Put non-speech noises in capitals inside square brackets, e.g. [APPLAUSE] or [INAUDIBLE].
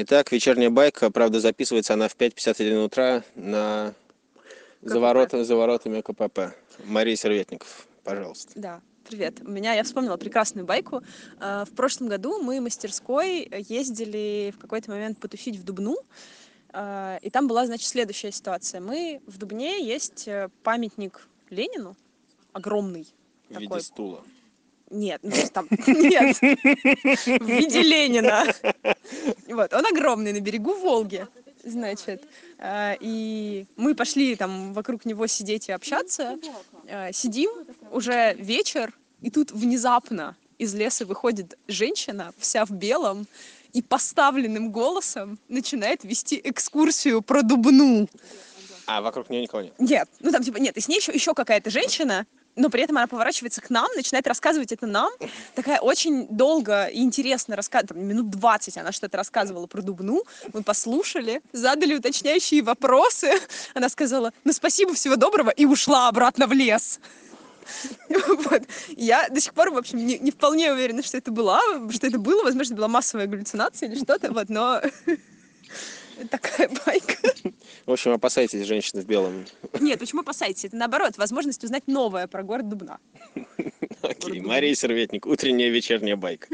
Итак, вечерняя байка, правда, записывается она в 5.51 утра на за, КПП. воротами, за воротами КПП. Мария Серветников, пожалуйста. Да, привет. У меня, я вспомнила прекрасную байку. Э, В прошлом году мы мастерской ездили в какой-то момент потусить в Дубну. Э, И там была, значит, следующая ситуация. Мы в Дубне есть э, памятник Ленину, огромный. В виде Такой. стула. Нет, ну, там [LAUGHS] нет, в виде Ленина. Вот, он огромный на берегу Волги, значит. Э, И мы пошли там вокруг него сидеть и общаться. Э, Сидим, уже вечер, и тут внезапно из леса выходит женщина, вся в белом, и поставленным голосом начинает вести экскурсию про Дубну. А вокруг нее никого нет. Нет, ну там типа нет, и с ней еще, еще какая-то женщина, но при этом она поворачивается к нам, начинает рассказывать это нам. Такая очень долго и интересно рассказывает, минут 20 она что-то рассказывала про Дубну. Мы послушали, задали уточняющие вопросы. Она сказала, ну спасибо, всего доброго, и ушла обратно в лес. Вот. Я до сих пор, в общем, не, не вполне уверена, что это была, что это было, возможно, была массовая галлюцинация или что-то, вот, но. В общем, опасайтесь женщины в белом. [LAUGHS] Нет, почему опасайтесь? Это наоборот, возможность узнать новое про город Дубна. [LAUGHS] Окей, Мария Серветник, утренняя вечерняя байка.